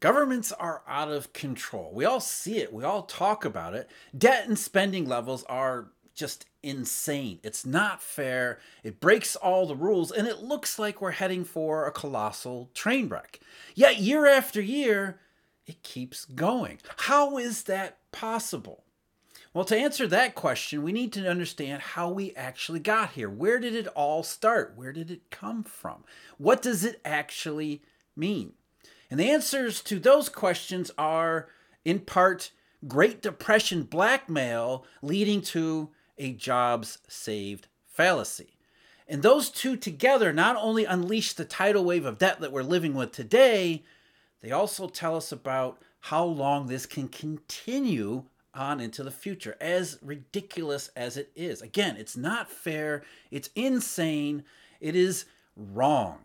Governments are out of control. We all see it, we all talk about it. Debt and spending levels are just insane. It's not fair. It breaks all the rules, and it looks like we're heading for a colossal train wreck. Yet, year after year, it keeps going. How is that possible? Well, to answer that question, we need to understand how we actually got here. Where did it all start? Where did it come from? What does it actually mean? And the answers to those questions are, in part, Great Depression blackmail leading to a jobs saved fallacy. And those two together not only unleash the tidal wave of debt that we're living with today, they also tell us about how long this can continue on into the future, as ridiculous as it is. Again, it's not fair, it's insane, it is wrong.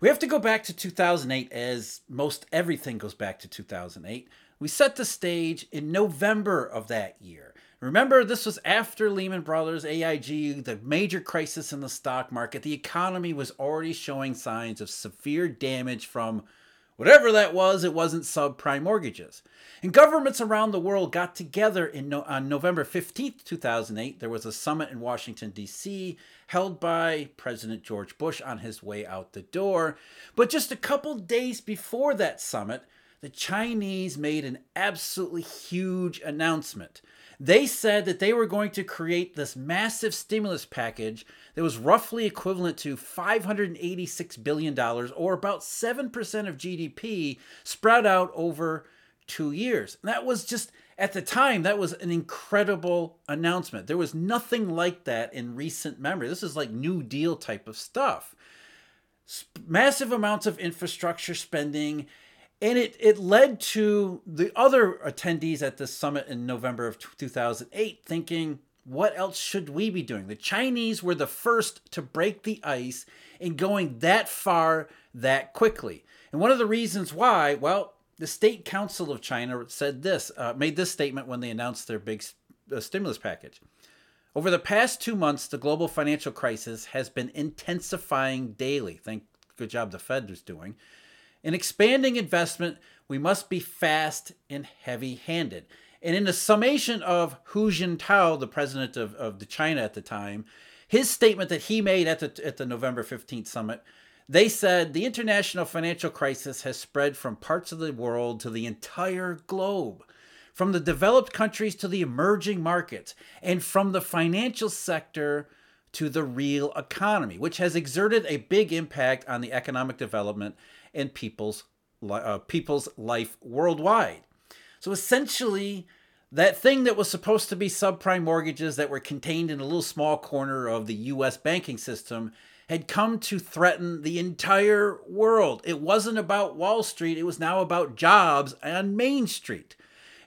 We have to go back to 2008, as most everything goes back to 2008. We set the stage in November of that year. Remember, this was after Lehman Brothers, AIG, the major crisis in the stock market. The economy was already showing signs of severe damage from whatever that was, it wasn't subprime mortgages. And governments around the world got together in no, on November 15th, 2008. There was a summit in Washington, D.C., held by President George Bush on his way out the door. But just a couple days before that summit, the Chinese made an absolutely huge announcement. They said that they were going to create this massive stimulus package that was roughly equivalent to $586 billion, or about 7% of GDP, spread out over two years. And that was just at the time, that was an incredible announcement. There was nothing like that in recent memory. This is like New Deal type of stuff. massive amounts of infrastructure spending. And it, it led to the other attendees at the summit in November of 2008 thinking, what else should we be doing? The Chinese were the first to break the ice in going that far that quickly. And one of the reasons why, well, the State Council of China said this, uh, made this statement when they announced their big uh, stimulus package. Over the past two months, the global financial crisis has been intensifying daily. Thank good job the Fed was doing. In expanding investment, we must be fast and heavy-handed. And in the summation of Hu Jintao, the president of, of the China at the time, his statement that he made at the at the November 15th summit they said the international financial crisis has spread from parts of the world to the entire globe, from the developed countries to the emerging markets, and from the financial sector to the real economy, which has exerted a big impact on the economic development and people's uh, people's life worldwide. So essentially, that thing that was supposed to be subprime mortgages that were contained in a little small corner of the US banking system had come to threaten the entire world. It wasn't about Wall Street, it was now about jobs on Main Street.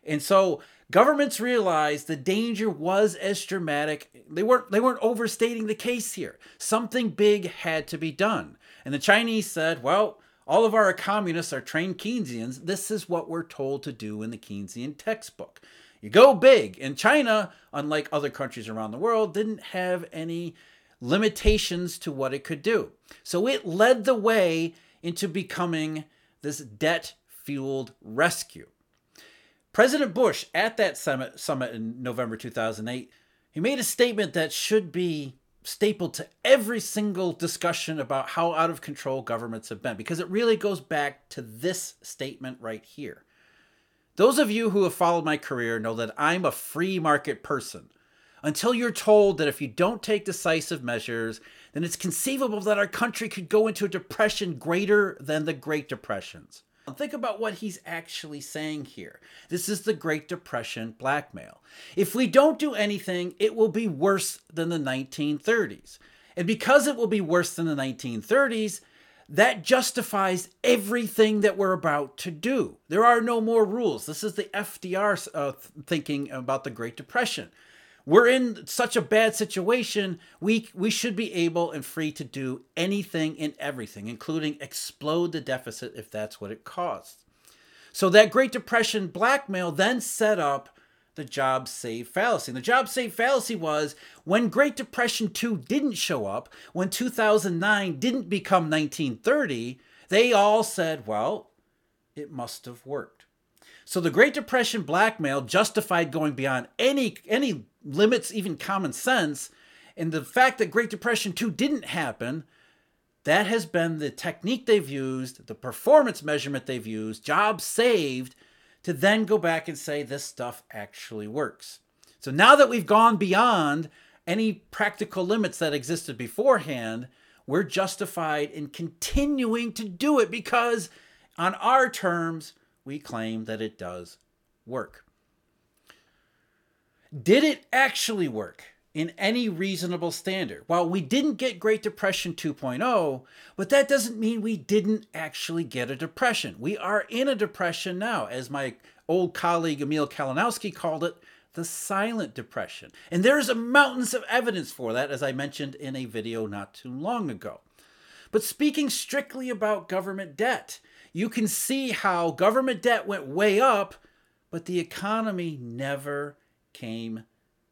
And so governments realized the danger was as dramatic. They weren't they weren't overstating the case here. Something big had to be done. And the Chinese said, well, all of our communists are trained Keynesians. This is what we're told to do in the Keynesian textbook. You go big. And China, unlike other countries around the world, didn't have any limitations to what it could do. So it led the way into becoming this debt fueled rescue. President Bush, at that summit, summit in November 2008, he made a statement that should be stapled to every single discussion about how out of control governments have been, because it really goes back to this statement right here. Those of you who have followed my career know that I'm a free market person until you're told that if you don't take decisive measures, then it's conceivable that our country could go into a depression greater than the Great Depressions. Think about what he's actually saying here. This is the Great Depression blackmail. If we don't do anything, it will be worse than the 1930s. And because it will be worse than the 1930s, that justifies everything that we're about to do. There are no more rules. This is the FDR uh, thinking about the Great Depression we're in such a bad situation we we should be able and free to do anything and everything including explode the deficit if that's what it costs so that great depression blackmail then set up the job save fallacy and the job save fallacy was when great depression 2 didn't show up when 2009 didn't become 1930 they all said well it must have worked. So the Great Depression blackmail justified going beyond any any limits, even common sense, and the fact that Great Depression 2 didn't happen, that has been the technique they've used, the performance measurement they've used, jobs saved, to then go back and say this stuff actually works. So now that we've gone beyond any practical limits that existed beforehand, we're justified in continuing to do it because, on our terms, we claim that it does work. Did it actually work in any reasonable standard? Well, we didn't get Great Depression 2.0, but that doesn't mean we didn't actually get a depression. We are in a depression now, as my old colleague Emil Kalinowski called it, the silent depression. And there's a mountains of evidence for that, as I mentioned in a video not too long ago. But speaking strictly about government debt, you can see how government debt went way up, but the economy never came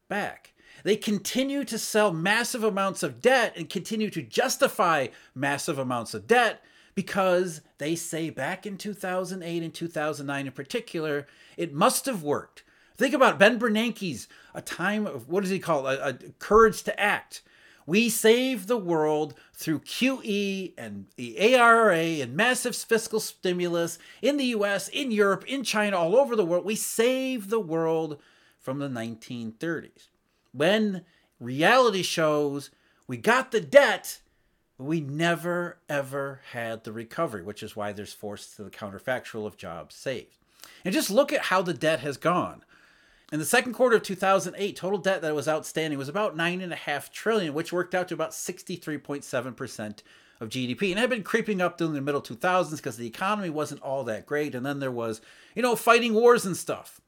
back. They continue to sell massive amounts of debt and continue to justify massive amounts of debt because they say back in 2008 and 2009 in particular, it must have worked. Think about Ben Bernanke's a time of what does he call it? A, a courage to act. We save the world through QE and the ARA and massive fiscal stimulus in the US, in Europe, in China, all over the world. We save the world from the 1930s. When reality shows we got the debt, but we never ever had the recovery, which is why there's force to the counterfactual of jobs saved. And just look at how the debt has gone. In the second quarter of 2008, total debt that was outstanding was about nine and a half trillion, which worked out to about 63.7 percent of GDP, and it had been creeping up during the middle 2000s because the economy wasn't all that great, and then there was, you know, fighting wars and stuff.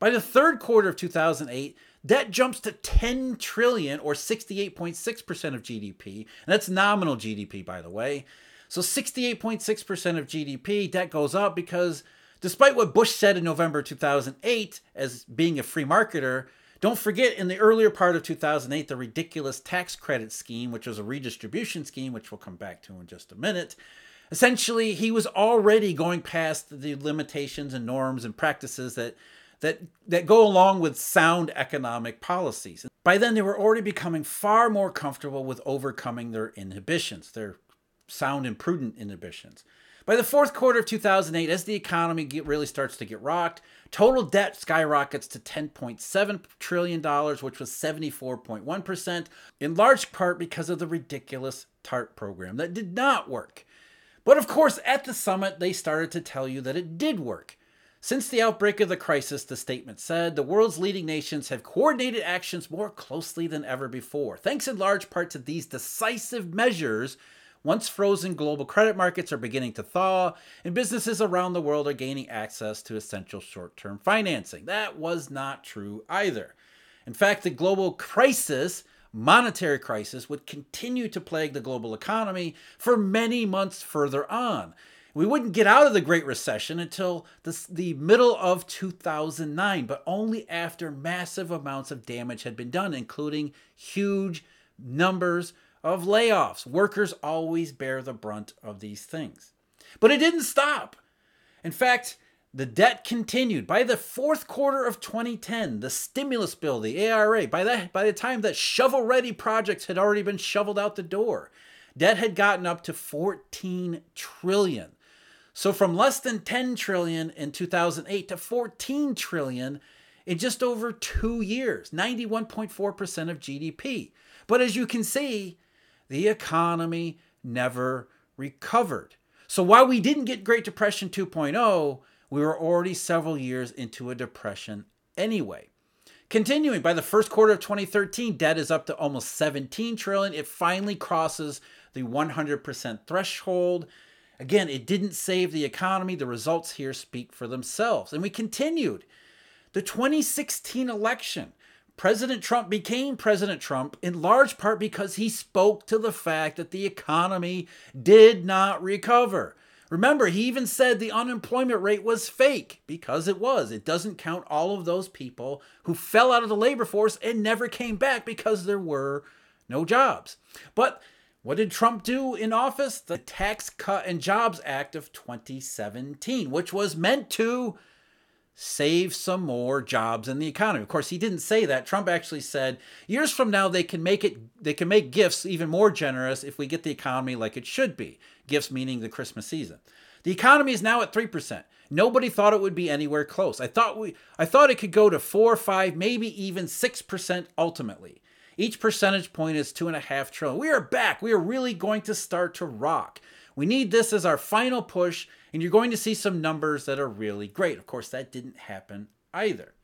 By the third quarter of 2008, debt jumps to 10 trillion or 68.6% of GDP. And that's nominal GDP, by the way. So 68.6% of GDP, debt goes up because Despite what Bush said in November 2008 as being a free marketer, don't forget in the earlier part of 2008, the ridiculous tax credit scheme, which was a redistribution scheme, which we'll come back to in just a minute. Essentially, he was already going past the limitations and norms and practices that that that go along with sound economic policies. By then, they were already becoming far more comfortable with overcoming their inhibitions, their sound and prudent inhibitions. By the fourth quarter of 2008, as the economy get, really starts to get rocked, total debt skyrockets to $10.7 trillion, which was 74.1%, in large part because of the ridiculous TARP program that did not work. But of course, at the summit, they started to tell you that it did work. Since the outbreak of the crisis, the statement said, the world's leading nations have coordinated actions more closely than ever before, thanks in large part to these decisive measures once frozen global credit markets are beginning to thaw, and businesses around the world are gaining access to essential short term financing. That was not true either. In fact, the global crisis, monetary crisis, would continue to plague the global economy for many months further on. We wouldn't get out of the Great Recession until the, the middle of 2009, but only after massive amounts of damage had been done, including huge numbers of layoffs. Workers always bear the brunt of these things. But it didn't stop. In fact, the debt continued. By the fourth quarter of 2010, the stimulus bill, the ARA, by that by the time that shovel-ready projects had already been shoveled out the door, debt had gotten up to 14 trillion. So from less than 10 trillion in 2008 to 14 trillion in just over 2 years, 91.4% of GDP. But as you can see, the economy never recovered. So while we didn't get Great Depression 2.0, we were already several years into a depression anyway. Continuing, by the first quarter of 2013, debt is up to almost 17 trillion. It finally crosses the 100% threshold. Again, it didn't save the economy. The results here speak for themselves. And we continued. The 2016 election, President Trump became President Trump in large part because he spoke to the fact that the economy did not recover. Remember, he even said the unemployment rate was fake because it was. It doesn't count all of those people who fell out of the labor force and never came back because there were no jobs. But What did Trump do in office? The Tax Cut and Jobs Act of 2017, which was meant to save some more jobs in the economy. Of course, he didn't say that. Trump actually said, "Years from now they can make it they can make gifts even more generous if we get the economy like it should be." Gifts meaning the Christmas season. The economy is now at 3%. Nobody thought it would be anywhere close. I thought we I thought it could go to 4, 5, maybe even 6% ultimately. Each percentage point is two and a half trillion. We are back. We are really going to start to rock. We need this as our final push, and you're going to see some numbers that are really great. Of course, that didn't happen either.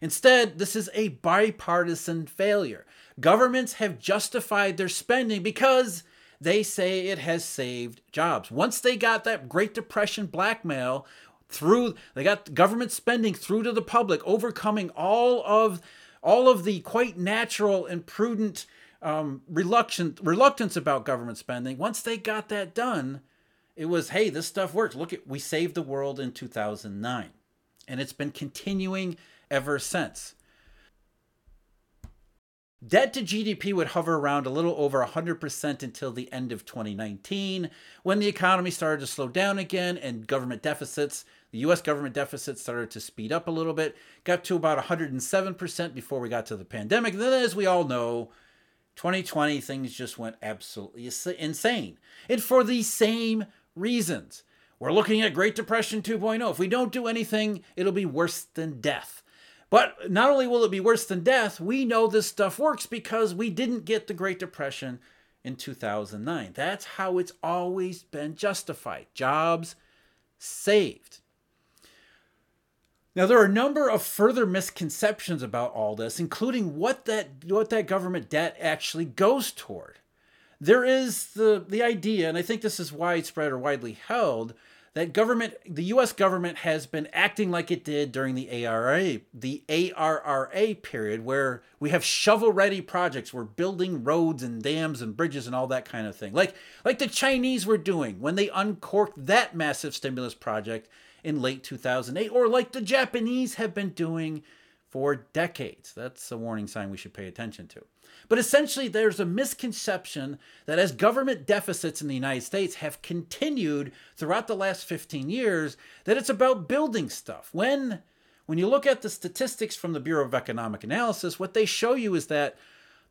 Instead, this is a bipartisan failure. Governments have justified their spending because they say it has saved jobs. Once they got that Great Depression blackmail through, they got government spending through to the public, overcoming all of all of the quite natural and prudent um, reluctant reluctance about government spending. Once they got that done, it was hey, this stuff works. Look at we saved the world in 2009, and it's been continuing ever since. Debt to GDP would hover around a little over 100% until the end of 2019, when the economy started to slow down again and government deficits, the US government deficit started to speed up a little bit, got to about 107% before we got to the pandemic. And then, as we all know, 2020, things just went absolutely insane. And for the same reasons. We're looking at Great Depression 2.0. If we don't do anything, it'll be worse than death. But not only will it be worse than death, we know this stuff works because we didn't get the Great Depression in 2009. That's how it's always been justified. Jobs saved. Now there are a number of further misconceptions about all this, including what that what that government debt actually goes toward. There is the the idea, and I think this is widespread or widely held, that government, the U.S. government has been acting like it did during the ARA, the ARRA period, where we have shovel-ready projects. We're building roads and dams and bridges and all that kind of thing, like like the Chinese were doing when they uncorked that massive stimulus project in late 2008, or like the Japanese have been doing for decades. That's a warning sign we should pay attention to. But essentially, there's a misconception that as government deficits in the United States have continued throughout the last 15 years, that it's about building stuff. When when you look at the statistics from the Bureau of Economic Analysis, what they show you is that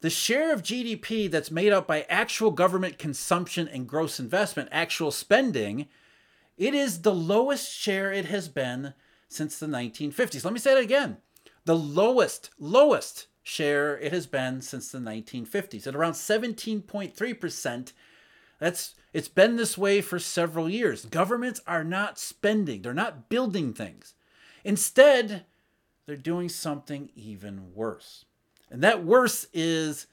the share of GDP that's made up by actual government consumption and gross investment, actual spending, it is the lowest share it has been since the 1950s. Let me say it again the lowest, lowest share it has been since the 1950s at around 17.3%. That's it's been this way for several years. Governments are not spending, they're not building things. Instead, they're doing something even worse. And that worse is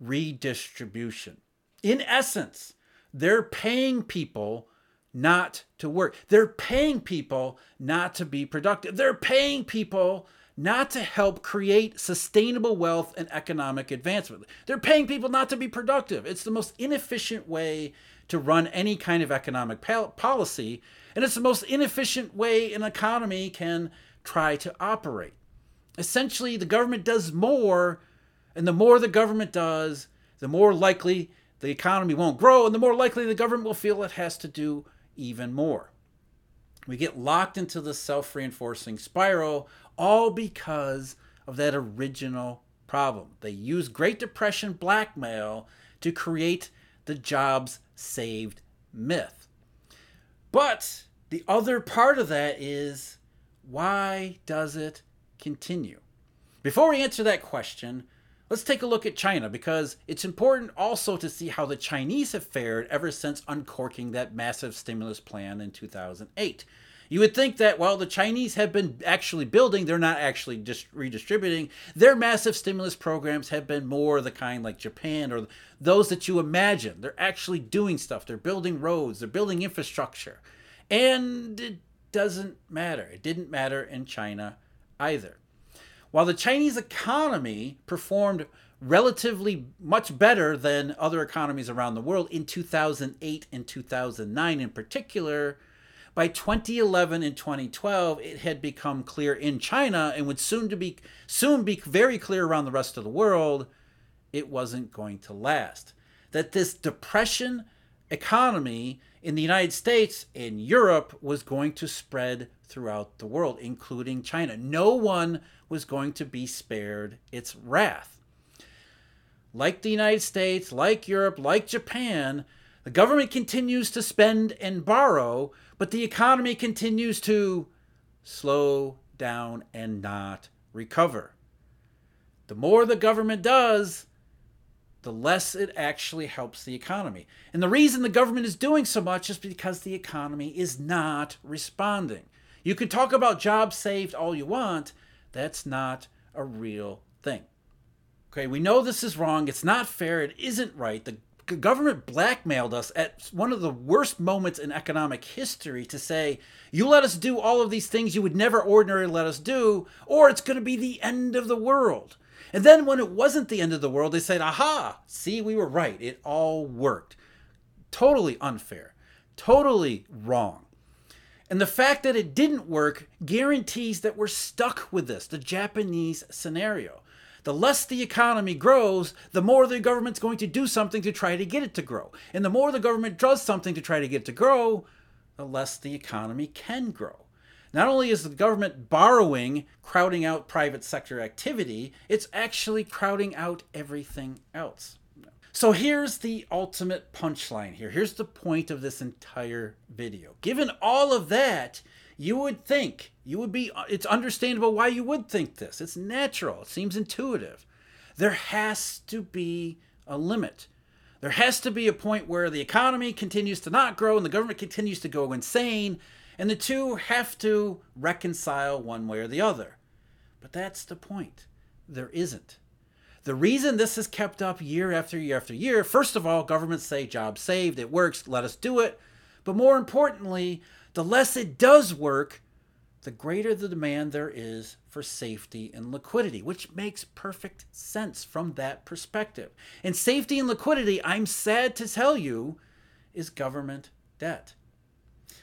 redistribution. In essence, they're paying people not to work. They're paying people not to be productive. They're paying people not to help create sustainable wealth and economic advancement. They're paying people not to be productive. It's the most inefficient way to run any kind of economic policy, and it's the most inefficient way an economy can try to operate. Essentially, the government does more, and the more the government does, the more likely the economy won't grow, and the more likely the government will feel it has to do even more. We get locked into the self reinforcing spiral all because of that original problem. They use Great Depression blackmail to create the jobs saved myth. But the other part of that is why does it continue? Before we answer that question, let's take a look at China because it's important also to see how the Chinese have fared ever since uncorking that massive stimulus plan in 2008. You would think that while the Chinese have been actually building, they're not actually just redistributing. Their massive stimulus programs have been more the kind like Japan or those that you imagine. They're actually doing stuff. They're building roads, they're building infrastructure. And it doesn't matter. It didn't matter in China either. While the Chinese economy performed relatively much better than other economies around the world in 2008 and 2009 in particular, by 2011 and 2012, it had become clear in China and would soon to be soon be very clear around the rest of the world. It wasn't going to last. that this depression economy in the United States and Europe was going to spread throughout the world, including China. No one was going to be spared its wrath. Like the United States, like Europe, like Japan, the government continues to spend and borrow, but the economy continues to slow down and not recover. The more the government does, the less it actually helps the economy. And the reason the government is doing so much is because the economy is not responding. You can talk about jobs saved all you want, that's not a real thing. Okay, we know this is wrong, it's not fair, it isn't right. The government blackmailed us at one of the worst moments in economic history to say, you let us do all of these things you would never ordinarily let us do, or it's going to be the end of the world. And then when it wasn't the end of the world, they said, aha, see, we were right. It all worked. Totally unfair, totally wrong. And the fact that it didn't work guarantees that we're stuck with this, the Japanese scenario. The less the economy grows, the more the government's going to do something to try to get it to grow. And the more the government does something to try to get it to grow, the less the economy can grow. Not only is the government borrowing, crowding out private sector activity, it's actually crowding out everything else. So here's the ultimate punchline here. Here's the point of this entire video. Given all of that, you would think, you would be, it's understandable why you would think this. It's natural, it seems intuitive. There has to be a limit. There has to be a point where the economy continues to not grow and the government continues to go insane and the two have to reconcile one way or the other. But that's the point. There isn't. The reason this is kept up year after year after year, first of all, governments say jobs saved, it works, let us do it. But more importantly, the less it does work, the greater the demand there is for safety and liquidity, which makes perfect sense from that perspective. And safety and liquidity, I'm sad to tell you, is government debt.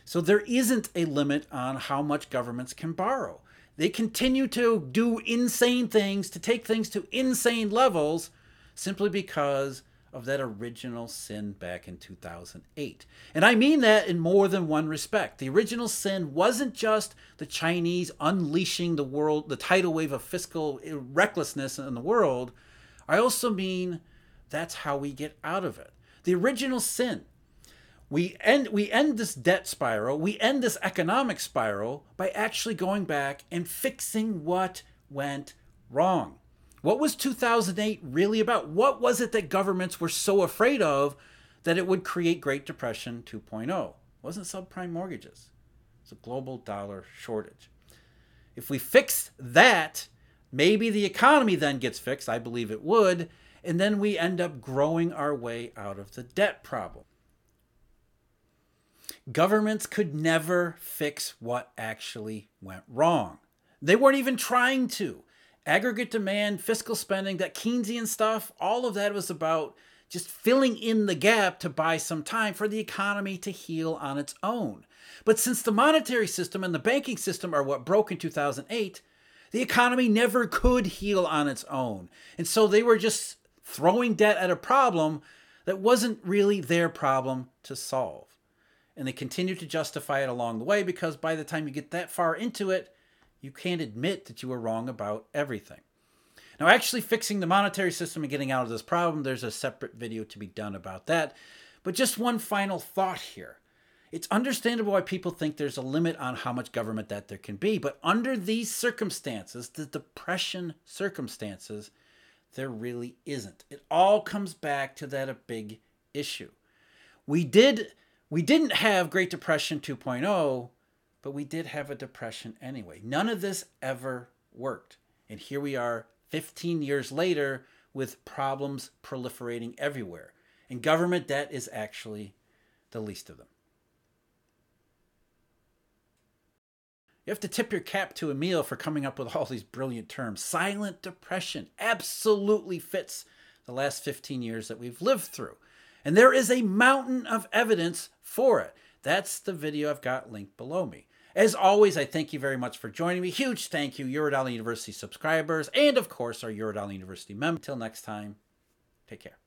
So there isn't a limit on how much governments can borrow. They continue to do insane things, to take things to insane levels, simply because of that original sin back in 2008. And I mean that in more than one respect. The original sin wasn't just the Chinese unleashing the world, the tidal wave of fiscal recklessness in the world. I also mean that's how we get out of it. The original sin we end we end this debt spiral we end this economic spiral by actually going back and fixing what went wrong. What was 2008 really about? What was it that governments were so afraid of that it would create great depression 2.0 it wasn't subprime mortgages. It's a global dollar shortage. If we fix that maybe the economy then gets fixed i believe it would and then we end up growing our way out of the debt problem Governments could never fix what actually went wrong. They weren't even trying to. Aggregate demand, fiscal spending, that Keynesian stuff, all of that was about just filling in the gap to buy some time for the economy to heal on its own. But since the monetary system and the banking system are what broke in 2008, the economy never could heal on its own. And so they were just throwing debt at a problem that wasn't really their problem to solve and they continue to justify it along the way because by the time you get that far into it, you can't admit that you were wrong about everything. Now, actually fixing the monetary system and getting out of this problem, there's a separate video to be done about that. But just one final thought here. It's understandable why people think there's a limit on how much government debt there can be, but under these circumstances, the depression circumstances, there really isn't. It all comes back to that a big issue. We did we didn't have Great Depression 2.0, but we did have a depression anyway. None of this ever worked. And here we are 15 years later with problems proliferating everywhere. And government debt is actually the least of them. You have to tip your cap to Emil for coming up with all these brilliant terms. Silent depression absolutely fits the last 15 years that we've lived through. And there is a mountain of evidence for it. That's the video I've got linked below me. As always, I thank you very much for joining me. Huge thank you, Eurodollar University subscribers, and of course, our Eurodollar University members. Until next time, take care.